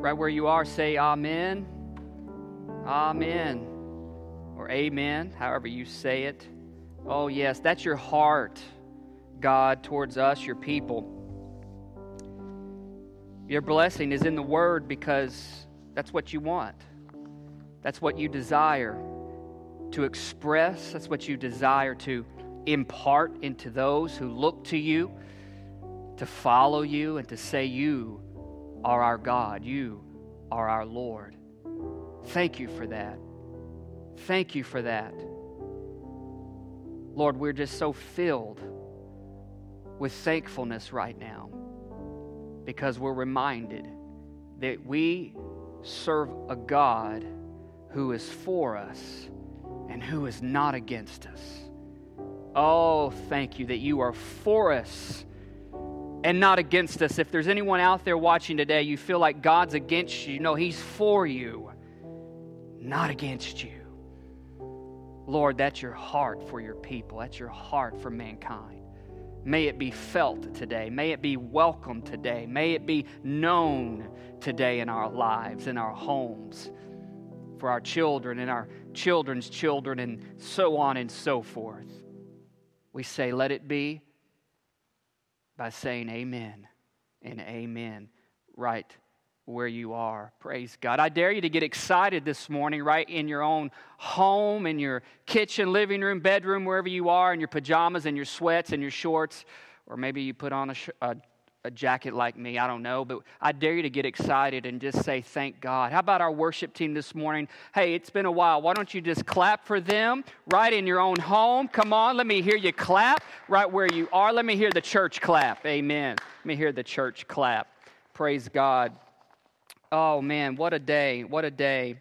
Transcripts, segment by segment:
Right where you are, say Amen. Amen. Or Amen, however you say it. Oh, yes, that's your heart, God, towards us, your people. Your blessing is in the Word because that's what you want. That's what you desire to express. That's what you desire to impart into those who look to you, to follow you, and to say, You are our God. You are our Lord. Thank you for that. Thank you for that. Lord, we're just so filled with thankfulness right now because we're reminded that we serve a God who is for us and who is not against us. Oh, thank you that you are for us and not against us. If there's anyone out there watching today, you feel like God's against you, no, He's for you, not against you. Lord, that's your heart for your people, that's your heart for mankind. May it be felt today. May it be welcomed today. May it be known today in our lives, in our homes, for our children and our children's children, and so on and so forth. We say, let it be by saying amen and amen right where you are. Praise God. I dare you to get excited this morning, right in your own home, in your kitchen, living room, bedroom, wherever you are, in your pajamas and your sweats and your shorts, or maybe you put on a, sh- a, a jacket like me. I don't know. But I dare you to get excited and just say, Thank God. How about our worship team this morning? Hey, it's been a while. Why don't you just clap for them right in your own home? Come on, let me hear you clap right where you are. Let me hear the church clap. Amen. Let me hear the church clap. Praise God. Oh, man, what a day. What a day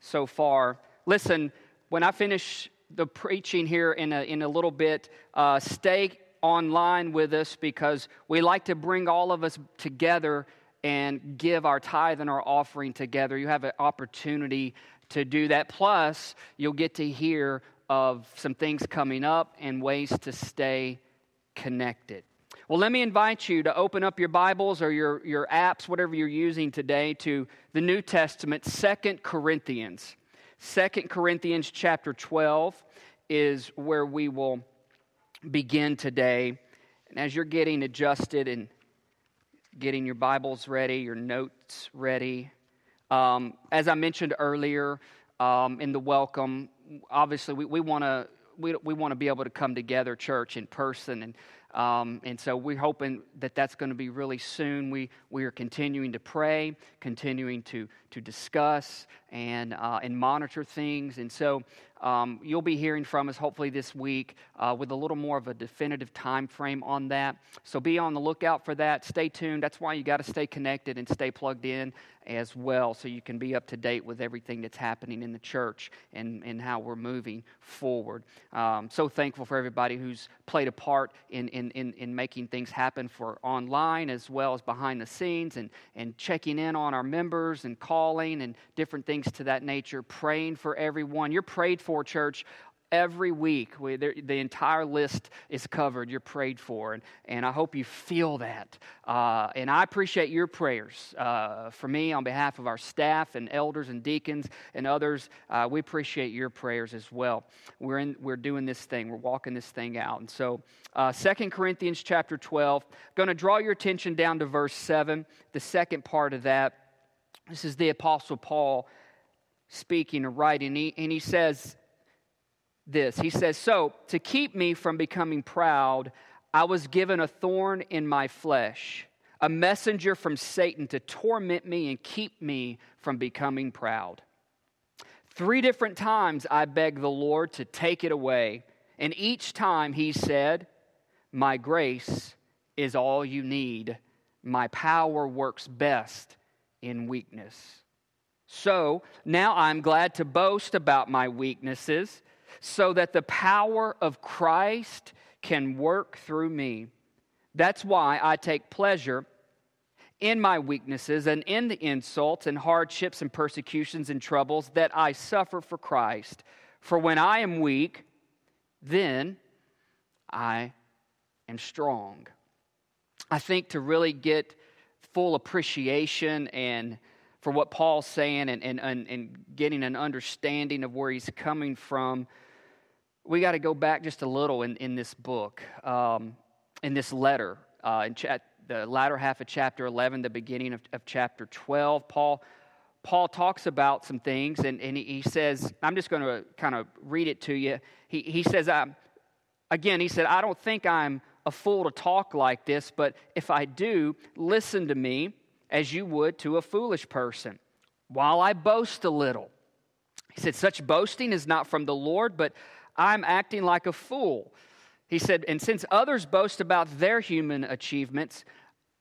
so far. Listen, when I finish the preaching here in a, in a little bit, uh, stay online with us because we like to bring all of us together and give our tithe and our offering together. You have an opportunity to do that. Plus, you'll get to hear of some things coming up and ways to stay connected. Well, let me invite you to open up your Bibles or your, your apps, whatever you're using today, to the New Testament, Second Corinthians. Second Corinthians chapter 12 is where we will begin today. And as you're getting adjusted and getting your Bibles ready, your notes ready, um, as I mentioned earlier um, in the welcome, obviously we, we want to we, we want to be able to come together, church, in person. And um, and so we're hoping that that's going to be really soon. We, we are continuing to pray, continuing to, to discuss and, uh, and monitor things. And so um, you'll be hearing from us hopefully this week uh, with a little more of a definitive time frame on that. So be on the lookout for that. Stay tuned. That's why you got to stay connected and stay plugged in as well so you can be up to date with everything that's happening in the church and, and how we're moving forward. Um, so thankful for everybody who's played a part in, in, in, in making things happen for online as well as behind the scenes and, and checking in on our members and calling and different things to that nature, praying for everyone. You're prayed for, church, every week. We, the, entire list is covered. You're prayed for. And, and I hope you feel that. Uh, and I appreciate your prayers uh, for me on behalf of our staff and elders and deacons and others. Uh, we appreciate your prayers as well. We're, in, we're doing this thing, we're walking this thing out. And so, uh, Second Corinthians chapter 12, going to draw your attention down to verse 7, the second part of that. This is the Apostle Paul speaking or writing, he, and he says, this. He says, So, to keep me from becoming proud, I was given a thorn in my flesh, a messenger from Satan to torment me and keep me from becoming proud. Three different times I begged the Lord to take it away, and each time he said, My grace is all you need. My power works best in weakness. So now I'm glad to boast about my weaknesses so that the power of Christ can work through me. That's why I take pleasure in my weaknesses and in the insults and hardships and persecutions and troubles that I suffer for Christ. For when I am weak, then I am strong. I think to really get full appreciation and for what Paul's saying and, and, and, and getting an understanding of where he's coming from, we got to go back just a little in, in this book, um, in this letter, uh, in the latter half of chapter 11, the beginning of, of chapter 12. Paul, Paul talks about some things, and, and he, says, I'm just going to kind of read it to you. He, he says, um, again, he said, I don't think I'm a fool to talk like this, but if I do, listen to me as you would to a foolish person, while I boast a little. He said, Such boasting is not from the Lord, but I'm acting like a fool. He said, And since others boast about their human achievements,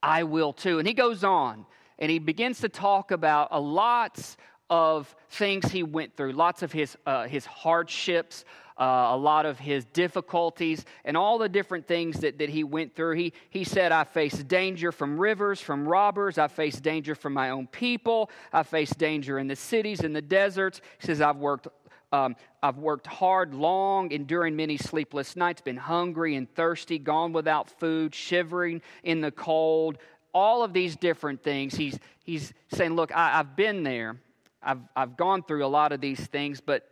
I will too. And he goes on and he begins to talk about a lots of things he went through, lots of his, uh, his hardships, uh, a lot of his difficulties, and all the different things that, that he went through. He, he said, I faced danger from rivers, from robbers. I faced danger from my own people. I faced danger in the cities, in the deserts. He says, I've worked um, I've worked hard, long, enduring many sleepless nights, been hungry and thirsty, gone without food, shivering in the cold, all of these different things. He's, he's saying, Look, I, have been there. I've, I've gone through a lot of these things, but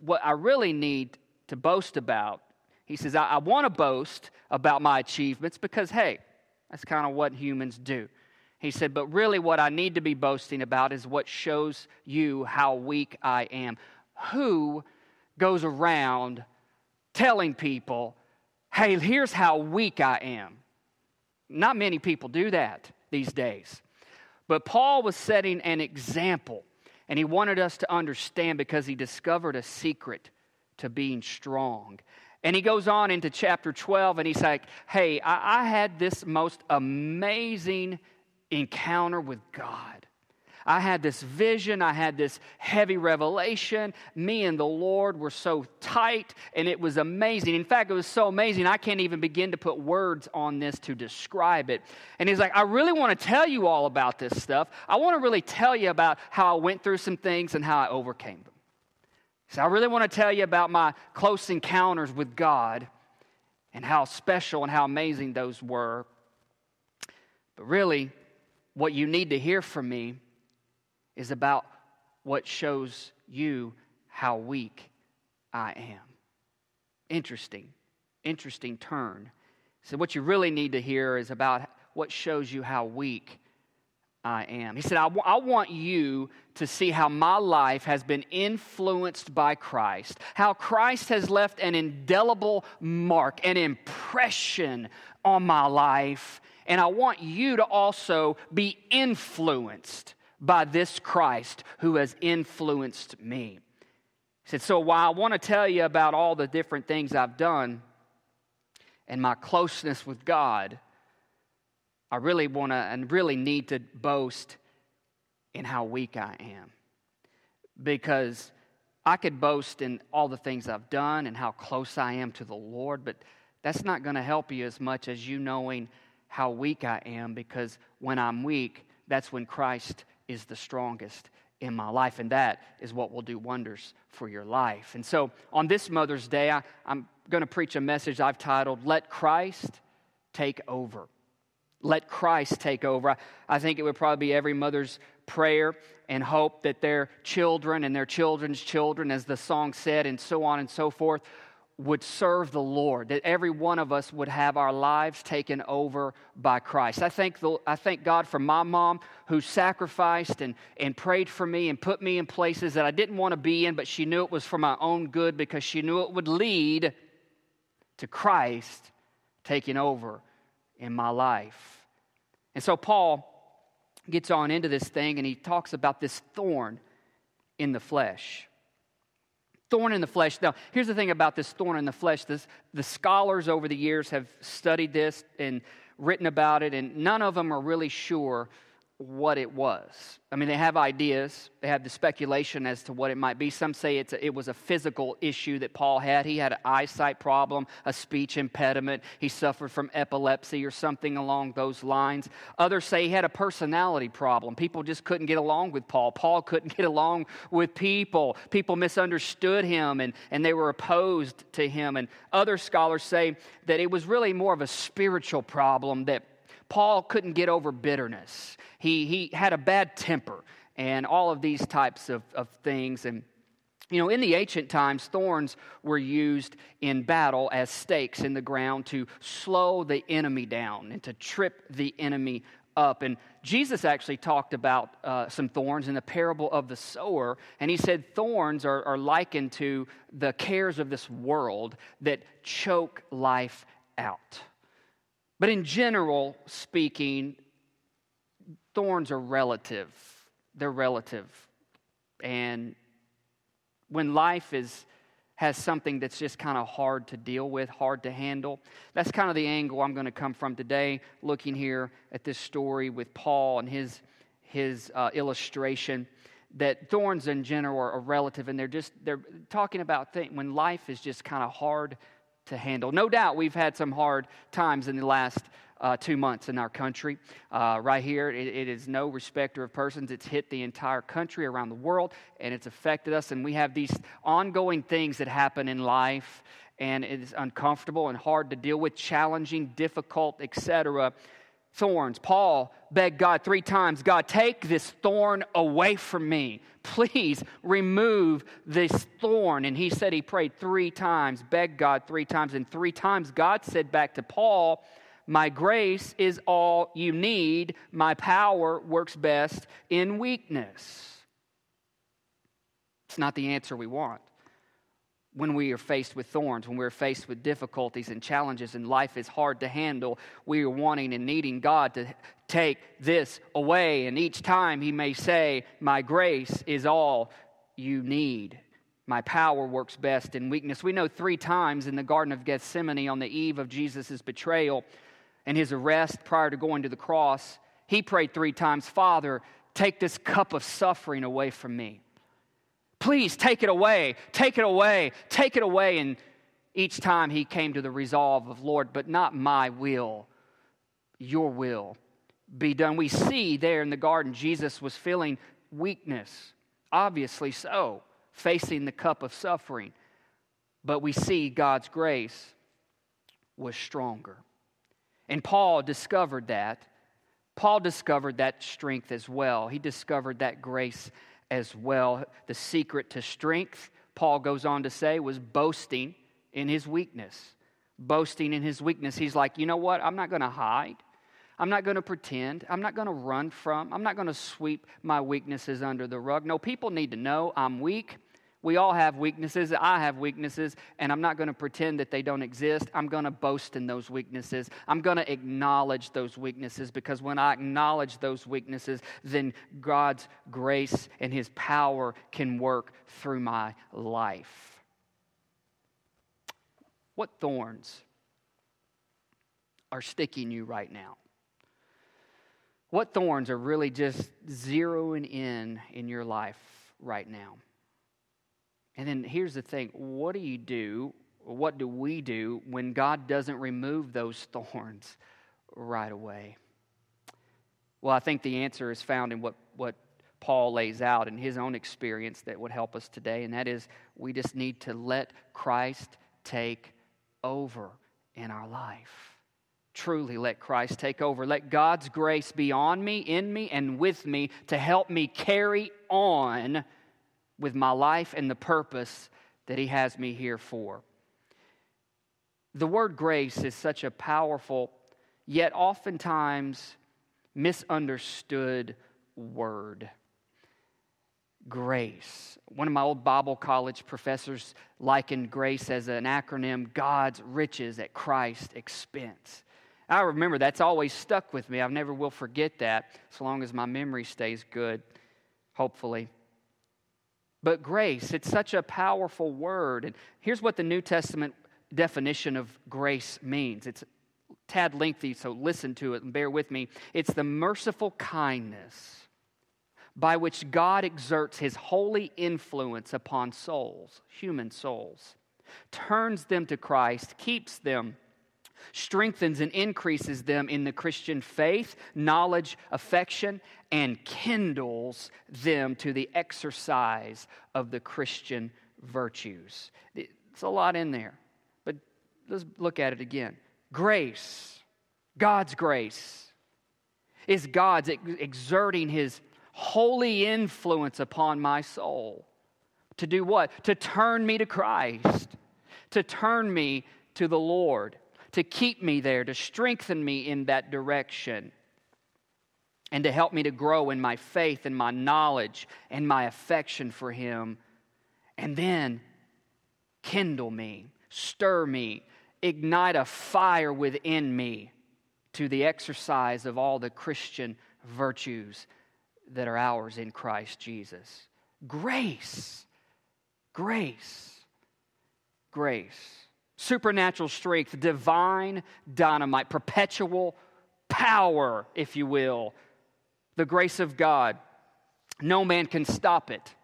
what I really need to boast about, he says, I, I want to boast about my achievements because, hey, that's kind of what humans do. He said, but really what I need to be boasting about is what shows you how weak I am who goes around telling people, hey, here's how weak I am. Not many people do that these days. But Paul was setting an example, and he wanted us to understand because he discovered a secret to being strong. And he goes on into chapter 12 and he's like, Hey, I, I had this most amazing encounter with God. I had this vision, I had this heavy revelation. Me and the Lord were so tight, and it was amazing. In fact, it was so amazing, I can't even begin to put words on this to describe it. And he's like, I really want to tell you all about this stuff. I want to really tell you about how I went through some things and how I overcame them. So I really want to tell you about my close encounters with God and how special and how amazing those were. But really, what you need to hear from me is about what shows you how weak I am. Interesting, interesting turn. So, what you really need to hear is about what shows you how weak I am. He said, I, w- I want you to see how my life has been influenced by Christ, how Christ has left an indelible mark, an impression on my life. And I want you to also be influenced by this Christ who has influenced me. He said, So while I want to tell you about all the different things I've done and my closeness with God, I really want to and really need to boast in how weak I am. Because I could boast in all the things I've done and how close I am to the Lord, but that's not going to help you as much as you knowing how weak I am because when I'm weak, that's when Christ is the strongest in my life. And that is what will do wonders for your life. And so on this Mother's Day, I, am going to preach a message I've titled, Let Christ Take Over. Let Christ take over. I, I think it would probably be every mother's prayer and hope that their children and their children's children, as the song said, and so on and so forth, would serve the Lord, that every one of us would have our lives taken over by Christ. I thank, the, I thank God for my mom who sacrificed and, and prayed for me and put me in places that I didn't want to be in, but she knew it was for my own good because she knew it would lead to Christ taking over in my life. And so Paul gets on into this thing and he talks about this thorn in the flesh thorn in the flesh. Now, here's the thing about this thorn in the flesh. This, the scholars over the years have studied this and written about it, and none of them are really sure what it was. I mean, they have ideas, they have the speculation as to what it might be. Some say it's a, it was a physical issue that Paul had. He had an eyesight problem, a speech impediment, he suffered from epilepsy or something along those lines. Others say he had a personality problem. People just couldn't get along with Paul. Paul couldn't get along with people. People misunderstood him and, and they were opposed to him. And other scholars say that it was really more of a spiritual problem that Paul couldn't get over bitterness. He, he had a bad temper. and all of these types of, of things. And you know, in the ancient times, thorns were used in battle as stakes in the ground to slow the enemy down and to trip the enemy up. And Jesus actually talked about uh, some thorns in the parable of the sower. And he said thorns are, are likened to the cares of this world that choke life out. But in general speaking, thorns are relative. They're relative. And when life is has something that's just kind of hard to deal with, hard to handle. That's kind of the angle I'm going to come from today, looking here at this story with Paul and his, his uh, illustration that thorns in general are, relative and they're just they're talking about when life is just kind of hard to handle no doubt we've had some hard times in the last uh, two months in our country. Uh, right here, it, it is no respecter of persons. It's hit the entire country around the world, and it's affected us. And we have these ongoing things that happen in life, and it is uncomfortable and hard to deal with, challenging, difficult, etc. Thorns. Paul begged God three times God, take this thorn away from me. Please remove this thorn. And he said he prayed three times, begged God three times. And three times God said back to Paul, my grace is all you need. My power works best in weakness. It's not the answer we want. When we are faced with thorns, when we're faced with difficulties and challenges, and life is hard to handle, we are wanting and needing God to take this away. And each time He may say, My grace is all you need. My power works best in weakness. We know three times in the Garden of Gethsemane on the eve of Jesus' betrayal, and his arrest prior to going to the cross, he prayed three times Father, take this cup of suffering away from me. Please take it away, take it away, take it away. And each time he came to the resolve of, Lord, but not my will, your will be done. We see there in the garden, Jesus was feeling weakness, obviously so, facing the cup of suffering. But we see God's grace was stronger. And Paul discovered that. Paul discovered that strength as well. He discovered that grace as well. The secret to strength, Paul goes on to say, was boasting in his weakness. Boasting in his weakness. He's like, you know what? I'm not going to hide. I'm not going to pretend. I'm not going to run from. I'm not going to sweep my weaknesses under the rug. No, people need to know I'm weak. We all have weaknesses. I have weaknesses, and I'm not going to pretend that they don't exist. I'm going to boast in those weaknesses. I'm going to acknowledge those weaknesses because when I acknowledge those weaknesses, then God's grace and His power can work through my life. What thorns are sticking you right now? What thorns are really just zeroing in in your life right now? And then here's the thing what do you do? What do we do when God doesn't remove those thorns right away? Well, I think the answer is found in what, what Paul lays out in his own experience that would help us today, and that is we just need to let Christ take over in our life. Truly let Christ take over. Let God's grace be on me, in me, and with me to help me carry on with my life and the purpose that He has me here for. The word grace is such a powerful, yet oftentimes misunderstood word. Grace. One of my old Bible college professors likened grace as an acronym God's riches at Christ's expense. I remember that's always stuck with me. I never will forget that as long as my memory stays good, hopefully. But grace, it's such a powerful word. And here's what the New Testament definition of grace means it's tad lengthy, so listen to it and bear with me. It's the merciful kindness by which God exerts his holy influence upon souls, human souls, turns them to Christ, keeps them strengthens and increases them in the Christian faith, knowledge, affection, and kindles them to the exercise of the Christian virtues. It's a lot in there, but let's look at it again. Grace, God's grace, is God's exerting His holy influence upon my soul. To do what? To turn me to Christ, to turn me to the Lord, to keep me there, to strengthen me in that direction, and to help me to grow in my faith and my knowledge and my affection for Him. And then kindle me, stir me, ignite a fire within me to the exercise of all the Christian virtues that are ours in Christ Jesus. Grace, grace, grace. Supernatural strength, divine dynamite, perpetual power, if you will. The grace of God. No man can stop it.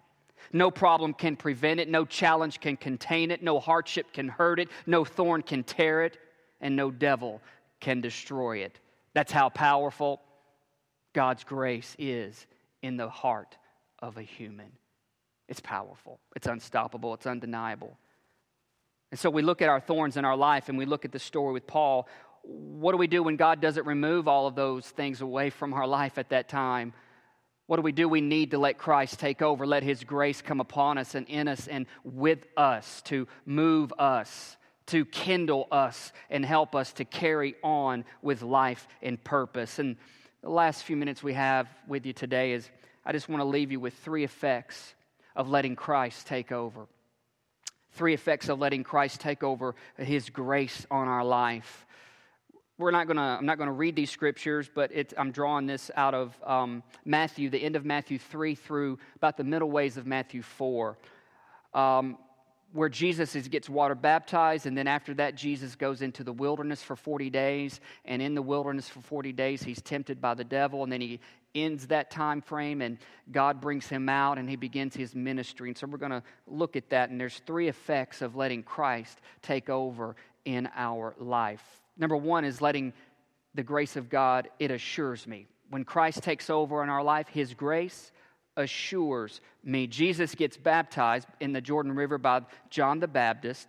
No problem can prevent it. No challenge can contain it. No hardship can hurt it. No thorn can tear it. And no devil can destroy it. That's how powerful God's grace is in the heart of a human. It's powerful, it's unstoppable, it's undeniable. And so we look at our thorns in our life and we look at the story with Paul. What do we do when God doesn't remove all of those things away from our life at that time? What do we do? We need to let Christ take over, let His grace come upon us and in us and with us to move us, to kindle us, and help us to carry on with life and purpose. And the last few minutes we have with you today is I just want to leave you with three effects of letting Christ take over. Three effects of letting Christ take over His grace on our life. We're not gonna, I'm not going to read these scriptures, but it's I'm drawing this out of um, Matthew, the end of Matthew 3 through about the middle ways of Matthew 4. Um, where Jesus is, gets water baptized, and then after that, Jesus goes into the wilderness for 40 days. And in the wilderness for 40 days, he's tempted by the devil, and then he ends that time frame, and God brings him out, and he begins his ministry. And so we're going to look at that, and there's three effects of letting Christ take over in our life. Number one is letting the grace of God, it assures me. When Christ takes over in our life, his grace assures me. Jesus gets baptized in the Jordan River by John the Baptist.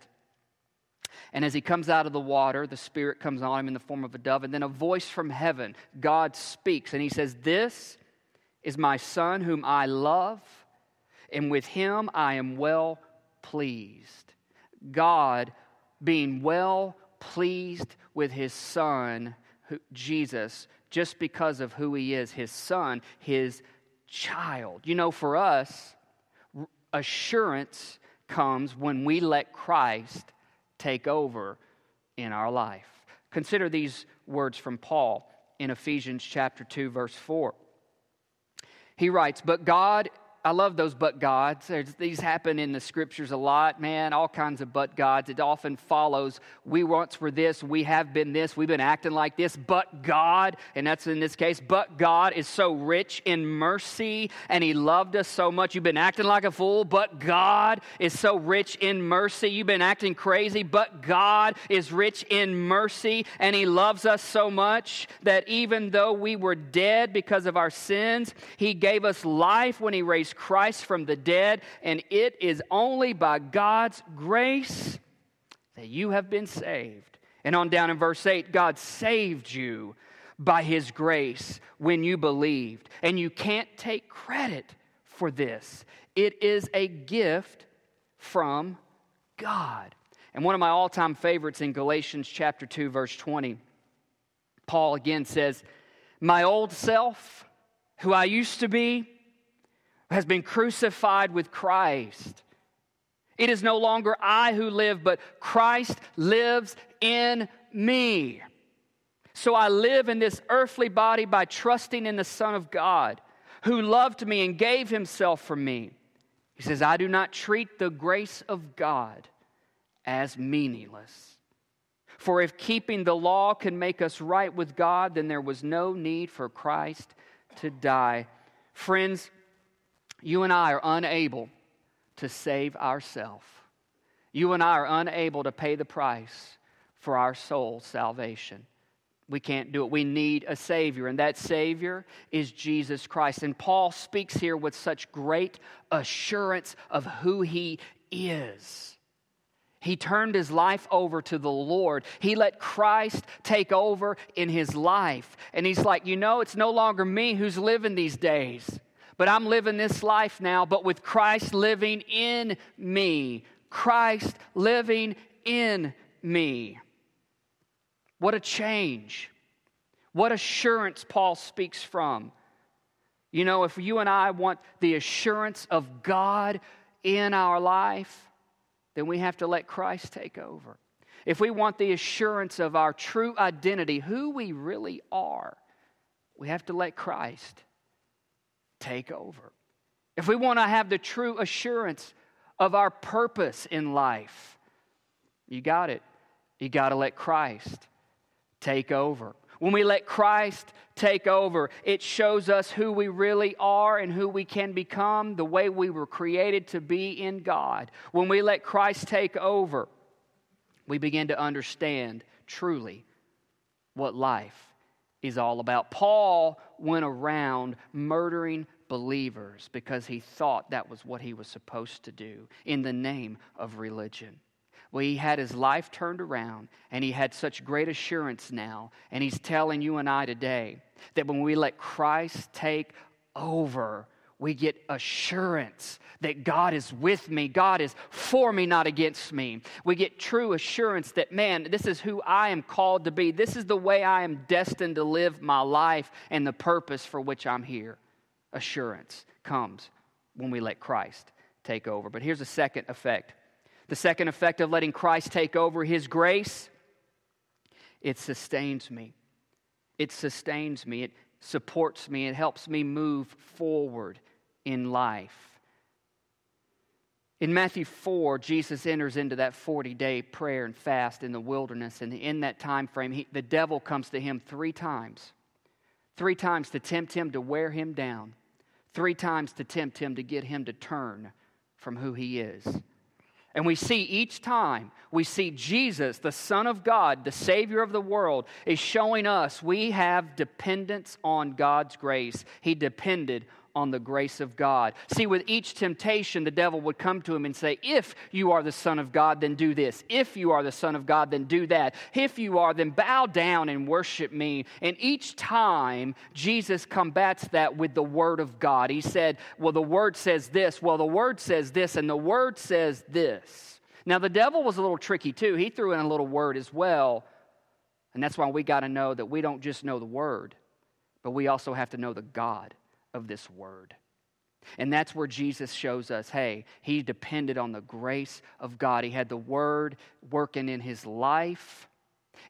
And as he comes out of the water, the Spirit comes on him in the form of a dove. And then a voice from heaven, God speaks, and he says, This is my Son whom I love, and with him I am well pleased. God being well pleased with his Son, Jesus, just because of who he is, his Son, his child. You know, for us, assurance comes when we let Christ take over in our life. Consider these words from Paul in Ephesians chapter 2 verse 4. He writes, "But God I love those but gods. There's, these happen in the scriptures a lot, man, all kinds of but gods. It often follows we once were this, we have been this, we've been acting like this, but God, and that's in this case, but God is so rich in mercy and He loved us so much. You've been acting like a fool, but God is so rich in mercy. You've been acting crazy, but God is rich in mercy and He loves us so much that even though we were dead because of our sins, He gave us life when He raised Christ from the dead, and it is only by God's grace that you have been saved. And on down in verse 8, God saved you by his grace when you believed. And you can't take credit for this, it is a gift from God. And one of my all time favorites in Galatians chapter 2, verse 20, Paul again says, My old self, who I used to be, has been crucified with Christ. It is no longer I who live, but Christ lives in me. So I live in this earthly body by trusting in the Son of God who loved me and gave himself for me. He says, I do not treat the grace of God as meaningless. For if keeping the law can make us right with God, then there was no need for Christ to die. Friends, you and I are unable to save ourselves. You and I are unable to pay the price for our soul's salvation. We can't do it. We need a Savior, and that Savior is Jesus Christ. And Paul speaks here with such great assurance of who He is. He turned his life over to the Lord. He let Christ take over in his life. And he's like, you know, it's no longer me who's living these days But I'm living this life now, but with Christ living in me. Christ living in me. What a change. What assurance Paul speaks from. You know, if you and I want the assurance of God in our life, then we have to let Christ take over. If we want the assurance of our true identity, who we really are, we have to let Christ take over. If we want to have the true assurance of our purpose in life, you got it. You got to let Christ take over. When we let Christ take over, it shows us who we really are and who we can become, the way we were created to be in God. When we let Christ take over, we begin to understand truly what life is all about. Paul went around murdering believers because he thought that was what he was supposed to do in the name of religion. Well, he had his life turned around and he had such great assurance now. And he's telling you and I today that when we let Christ take over, we get assurance that God is with me. God is for me, not against me. We get true assurance that, man, this is who I am called to be. This is the way I am destined to live my life and the purpose for which I'm here. Assurance comes when we let Christ take over. But here's a second effect the second effect of letting Christ take over his grace, it sustains me. It sustains me. It supports me. It helps me move forward in life. In Matthew 4, Jesus enters into that 40 day prayer and fast in the wilderness. And in that time frame, he, the devil comes to him three times. Three times to tempt him to wear him down. Three times to tempt him to get him to turn from who he is. And we see each time, we see Jesus, the Son of God, the Savior of the world, is showing us we have dependence on God's grace. He depended on the grace of God. See, with each temptation, the devil would come to him and say, If you are the Son of God, then do this. If you are the Son of God, then do that. If you are, then bow down and worship me. And each time, Jesus combats that with the Word of God. He said, Well, the Word says this. Well, the Word says this. And the Word says this. Now, the devil was a little tricky too. He threw in a little word as well. And that's why we got to know that we don't just know the Word, but we also have to know the God of this word. And that's where Jesus shows us hey, he depended on the grace of God. He had the word working in his life.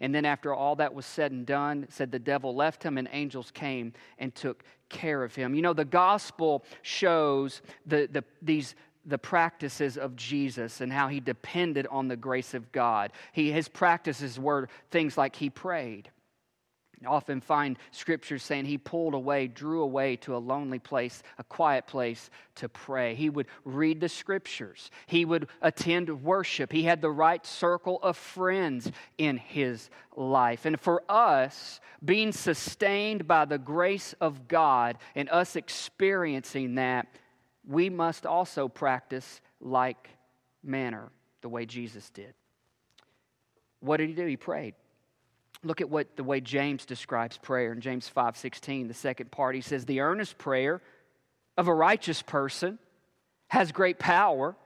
And then, after all that was said and done, said the devil left him and angels came and took care of him. You know, the gospel shows the, the, these, the practices of Jesus and how he depended on the grace of God. He, his practices were things like he prayed often find scriptures saying he pulled away, drew away to a lonely place, a quiet place to pray. He would read the scriptures, he would attend worship. He had the right circle of friends in his life. And for us, being sustained by the grace of God and us experiencing that, we must also practice like manner, the way Jesus did. What did he do? He prayed. Look at what the way James describes prayer in James 5:16, the second part. He says, "The earnest prayer of a righteous person has great power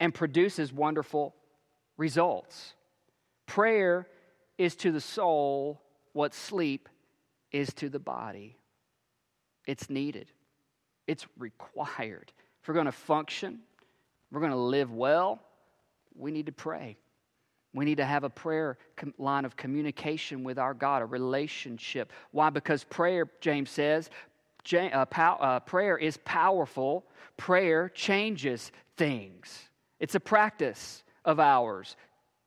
and produces wonderful results." Prayer is to the soul what sleep is to the body. It's needed. It's required. If we're going to function, we're going to live well, we need to pray. We need to have a prayer line of communication with our God, a relationship. Why? Because prayer, James says, uh, uh, prayer is powerful. Prayer changes things. It's a practice of ours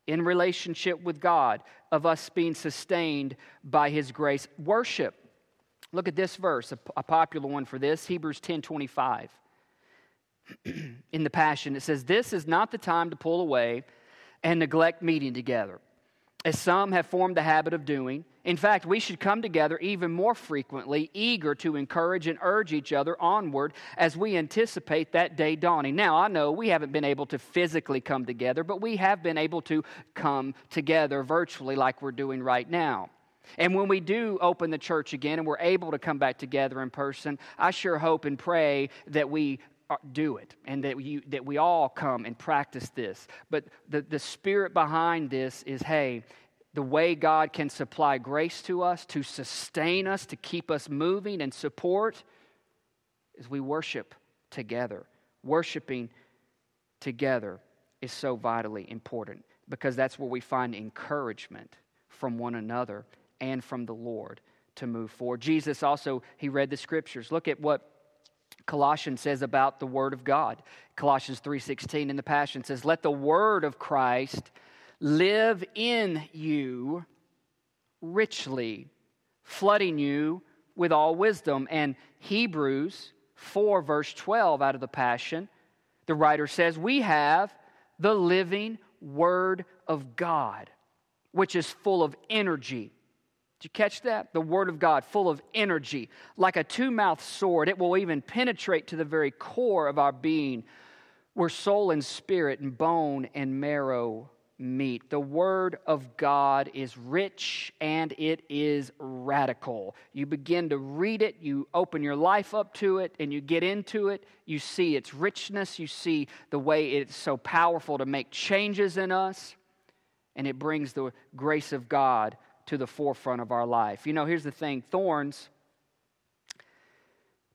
in relationship with God, of us being sustained by His grace. Worship. Look at this verse, a, a popular one for this, Hebrews 10 25. in the Passion, it says, This is not the time to pull away and neglect meeting together, as some have formed the habit of doing. In fact, we should come together even more frequently, eager to encourage and urge each other onward as we anticipate that day dawning. Now, I know we haven't been able to physically come together, but we have been able to come together virtually like we're doing right now. And when we do open the church again and we're able to come back together in person, I sure hope and pray that we Uh, do it and that, you, that we all come and practice this. But the, the spirit behind this is hey, the way God can supply grace to us, to sustain us, to keep us moving and support, is we worship together. Worshiping together is so vitally important because that's where we find encouragement from one another and from the Lord to move forward. Jesus also, he read the scriptures. Look at what Colossians says about the word of God. Colossians 3:16 in the Passion says, "Let the word of Christ live in you richly, flooding you with all wisdom." And Hebrews 4 verse 12 out of the Passion, the writer says, "We have the living word of God, which is full of energy you catch that? The Word of God, full of energy, like a two mouthed sword. It will even penetrate to the very core of our being, where soul and spirit and bone and marrow meet. The Word of God is rich and it is radical. You begin to read it, you open your life up to it, and you get into it. You see its richness, you see the way it's so powerful to make changes in us, and it brings the grace of God to the forefront of our life. You know, here's the thing thorns,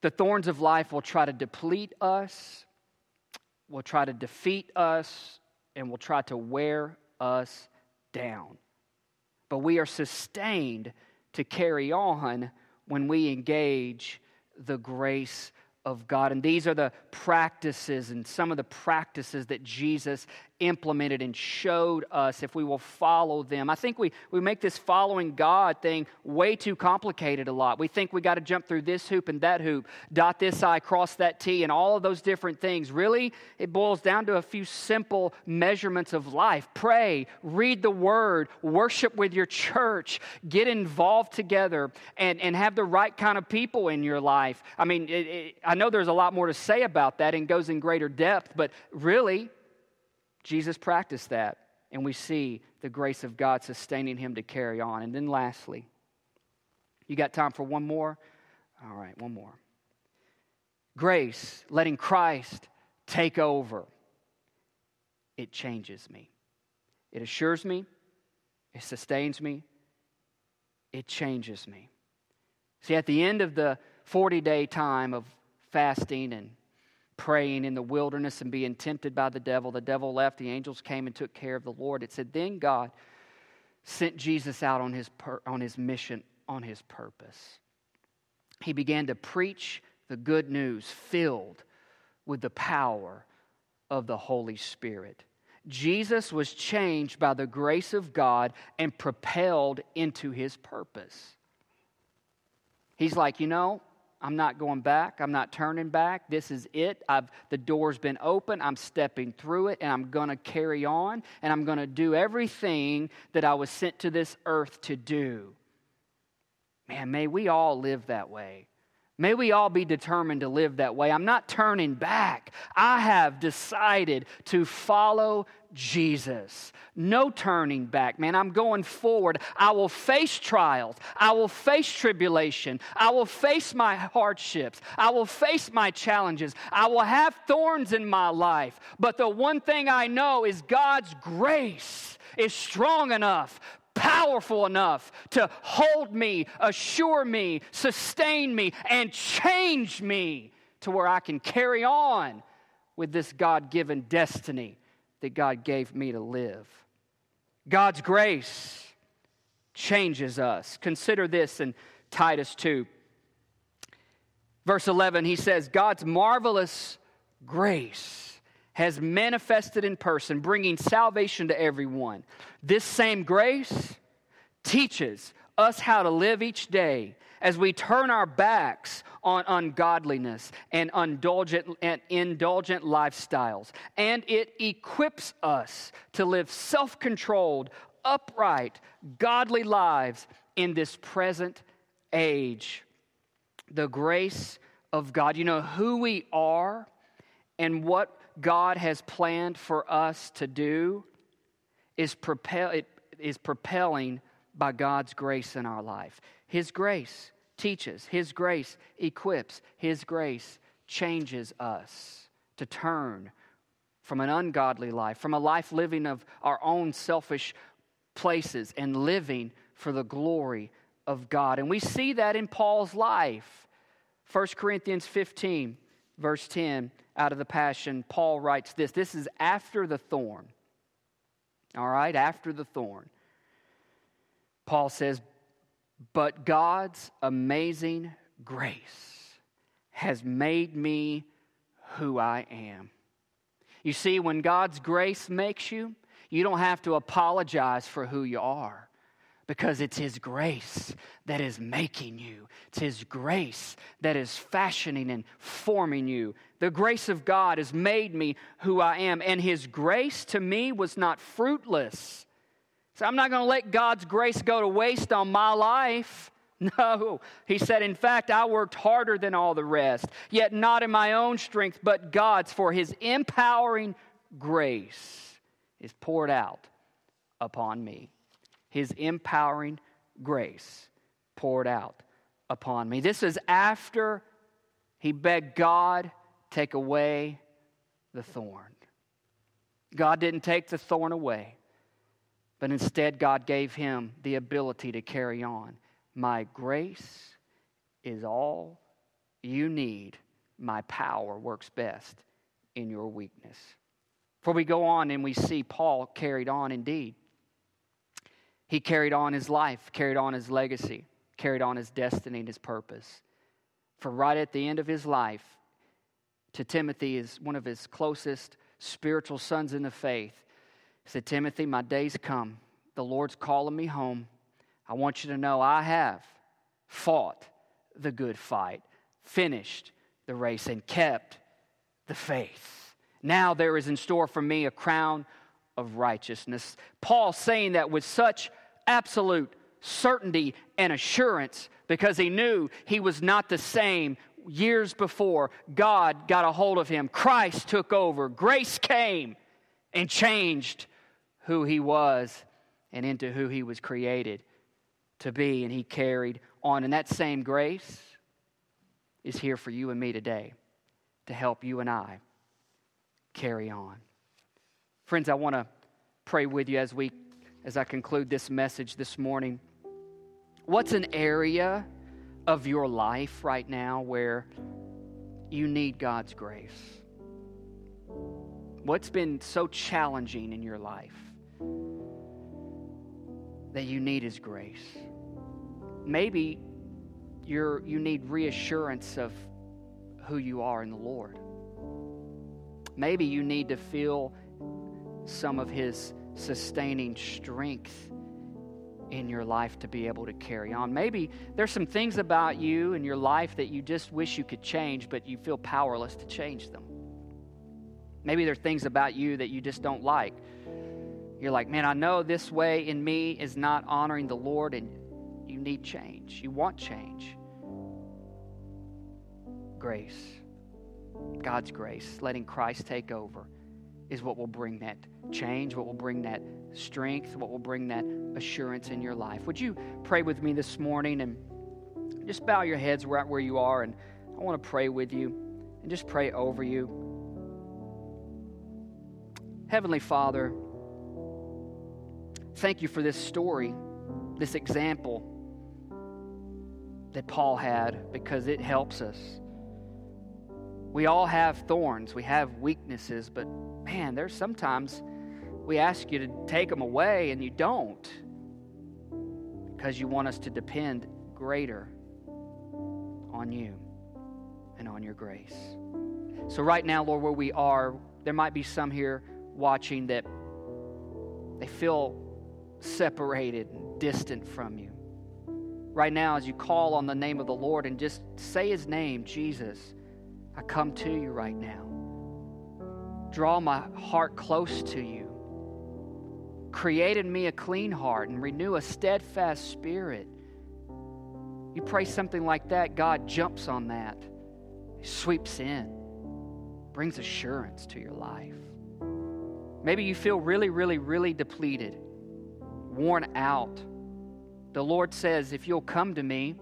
the thorns of life will try to deplete us, will try to defeat us, and will try to wear us down. But we are sustained to carry on when we engage the grace of God. And these are the practices and some of the practices that Jesus implemented and showed us if we will follow them. I think we, we make this following God thing way too complicated a lot. We think we got to jump through this hoop and that hoop, dot this I, cross that T, and all of those different things. Really, it boils down to a few simple measurements of life. Pray, read the word, worship with your church, get involved together, and, and have the right kind of people in your life. I mean, it, it, I know there's a lot more to say about that and goes in greater depth, but really, Jesus practiced that, and we see the grace of God sustaining him to carry on. And then lastly, you got time for one more? All right, one more. Grace, letting Christ take over. It changes me. It assures me, it sustains me, it changes me. See, at the end of the 40 day time of fasting and praying in the wilderness and being tempted by the devil. The devil left, the angels came and took care of the Lord. It said, Then God sent Jesus out on his, on his mission, on his purpose. He began to preach the good news filled with the power of the Holy Spirit. Jesus was changed by the grace of God and propelled into his purpose. He's like, you know, I'm not going back. I'm not turning back. This is it. I've, the door's been open. I'm stepping through it, and I'm going to carry on, and I'm going to do everything that I was sent to this earth to do. Man, may we all live that way. May we all be determined to live that way. I'm not turning back. I have decided to follow Jesus. No turning back, man. I'm going forward. I will face trials. I will face tribulation. I will face my hardships. I will face my challenges. I will have thorns in my life. But the one thing I know is God's grace is strong enough powerful enough to hold me, assure me, sustain me, and change me to where I can carry on with this God given destiny that God gave me to live. God's grace changes us. Consider this in Titus 2. Verse 11, he says, God's marvelous grace has manifested in person, bringing salvation to everyone. This same grace teaches us how to live each day as we turn our backs on ungodliness and indulgent, and indulgent lifestyles. And it equips us to live self controlled, upright, godly lives in this present age. The grace of God. You know who we are and what God has planned for us to do is, propel, it is propelling by God's grace in our life. His grace teaches, His grace equips, His grace changes us to turn from an ungodly life, from a life living of our own selfish places and living for the glory of God. And we see that in Paul's life. 1 Corinthians 15, verse 10, out of the Passion, Paul writes this. This is after the thorn. All right, after the thorn. Paul says, But God's amazing grace has made me who I am. You see, when God's grace makes you, you don't have to apologize for who you are because it's His grace that is making you. It's His grace that is fashioning and forming you. The grace of God has made me who I am, and His grace to me was not fruitless. So I'm not going to let God's grace go to waste on my life. No. He said, In fact, I worked harder than all the rest, yet not in my own strength, but God's, for His empowering grace is poured out upon me. His empowering grace poured out upon me. This is after he begged God take away the thorn. God didn't take the thorn away, but instead God gave him the ability to carry on. My grace is all you need. My power works best in your weakness. For we go on and we see Paul carried on indeed. He carried on his life, carried on his legacy, carried on his destiny and his purpose. For right at the end of his life, to Timothy, is one of his closest spiritual sons in the faith, said, Timothy, my day's come. The Lord's calling me home. I want you to know I have fought the good fight, finished the race, and kept the faith. Now there is in store for me a crown of righteousness. Paul saying that with such absolute certainty and assurance because he knew he was not the same years before God got a hold of him. Christ took over, grace came and changed who he was and into who he was created to be, and he carried on. And that same grace is here for you and me today to help you and I carry on. Friends, I want to pray with you as we as I conclude this message this morning. What's an area of your life right now where you need God's grace? What's been so challenging in your life that you need His grace? Maybe you're, you need reassurance of who you are in the Lord. Maybe you need to feel some of His sustaining strength in your life to be able to carry on. Maybe there's some things about you and your life that you just wish you could change, but you feel powerless to change them. Maybe there are things about you that you just don't like. You're like, man, I know this way in me is not honoring the Lord, and you need change. You want change. Grace, God's grace, letting Christ take over is what will bring that change, what will bring that strength, what will bring that assurance in your life. Would you pray with me this morning and just bow your heads right where you are? And I want to pray with you and just pray over you. Heavenly Father, thank you for this story, this example that Paul had, because it helps us. We all have thorns, we have weaknesses, but man, there's sometimes we ask you to take them away and you don't because you want us to depend greater on you and on your grace. So, right now, Lord, where we are, there might be some here watching that they feel separated and distant from you. Right now, as you call on the name of the Lord and just say his name, Jesus, I come to you right now. Draw my heart close to you. Create in me a clean heart and renew a steadfast spirit. You pray something like that, God jumps on that, he sweeps in, brings assurance to your life. Maybe you feel really, really, really depleted, worn out, The Lord says, If you'll come to me,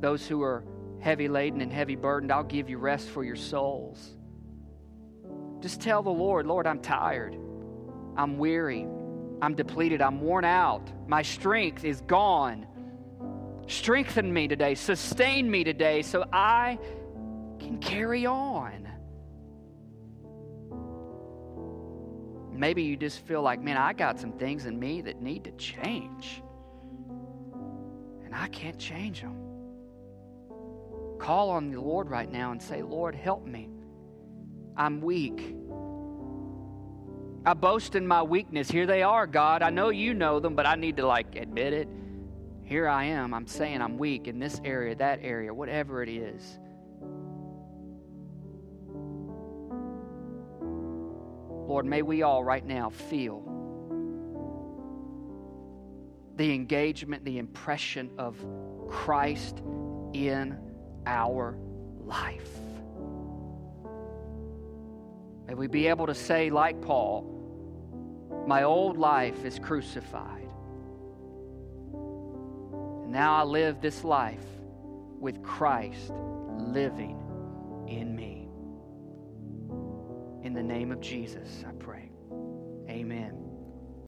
those who are heavy laden and heavy burdened, I'll give you rest for your souls. Just tell the Lord, Lord, I'm tired. I'm weary. I'm depleted. I'm worn out. My strength is gone. Strengthen me today. Sustain me today so I can carry on. Maybe you just feel like, man, I got some things in me that need to change. And I can't change them. Call on the Lord right now and say, Lord, help me. I'm weak. I boast in my weakness. Here they are, God. I know you know them, but I need to like admit it. Here I am. I'm saying I'm weak in this area, that area, whatever it is. Lord, may we all right now feel the engagement, the impression of Christ in our life. May we be able to say, like Paul, my old life is crucified. And now I live this life with Christ living in me. In the name of Jesus, I pray. Amen.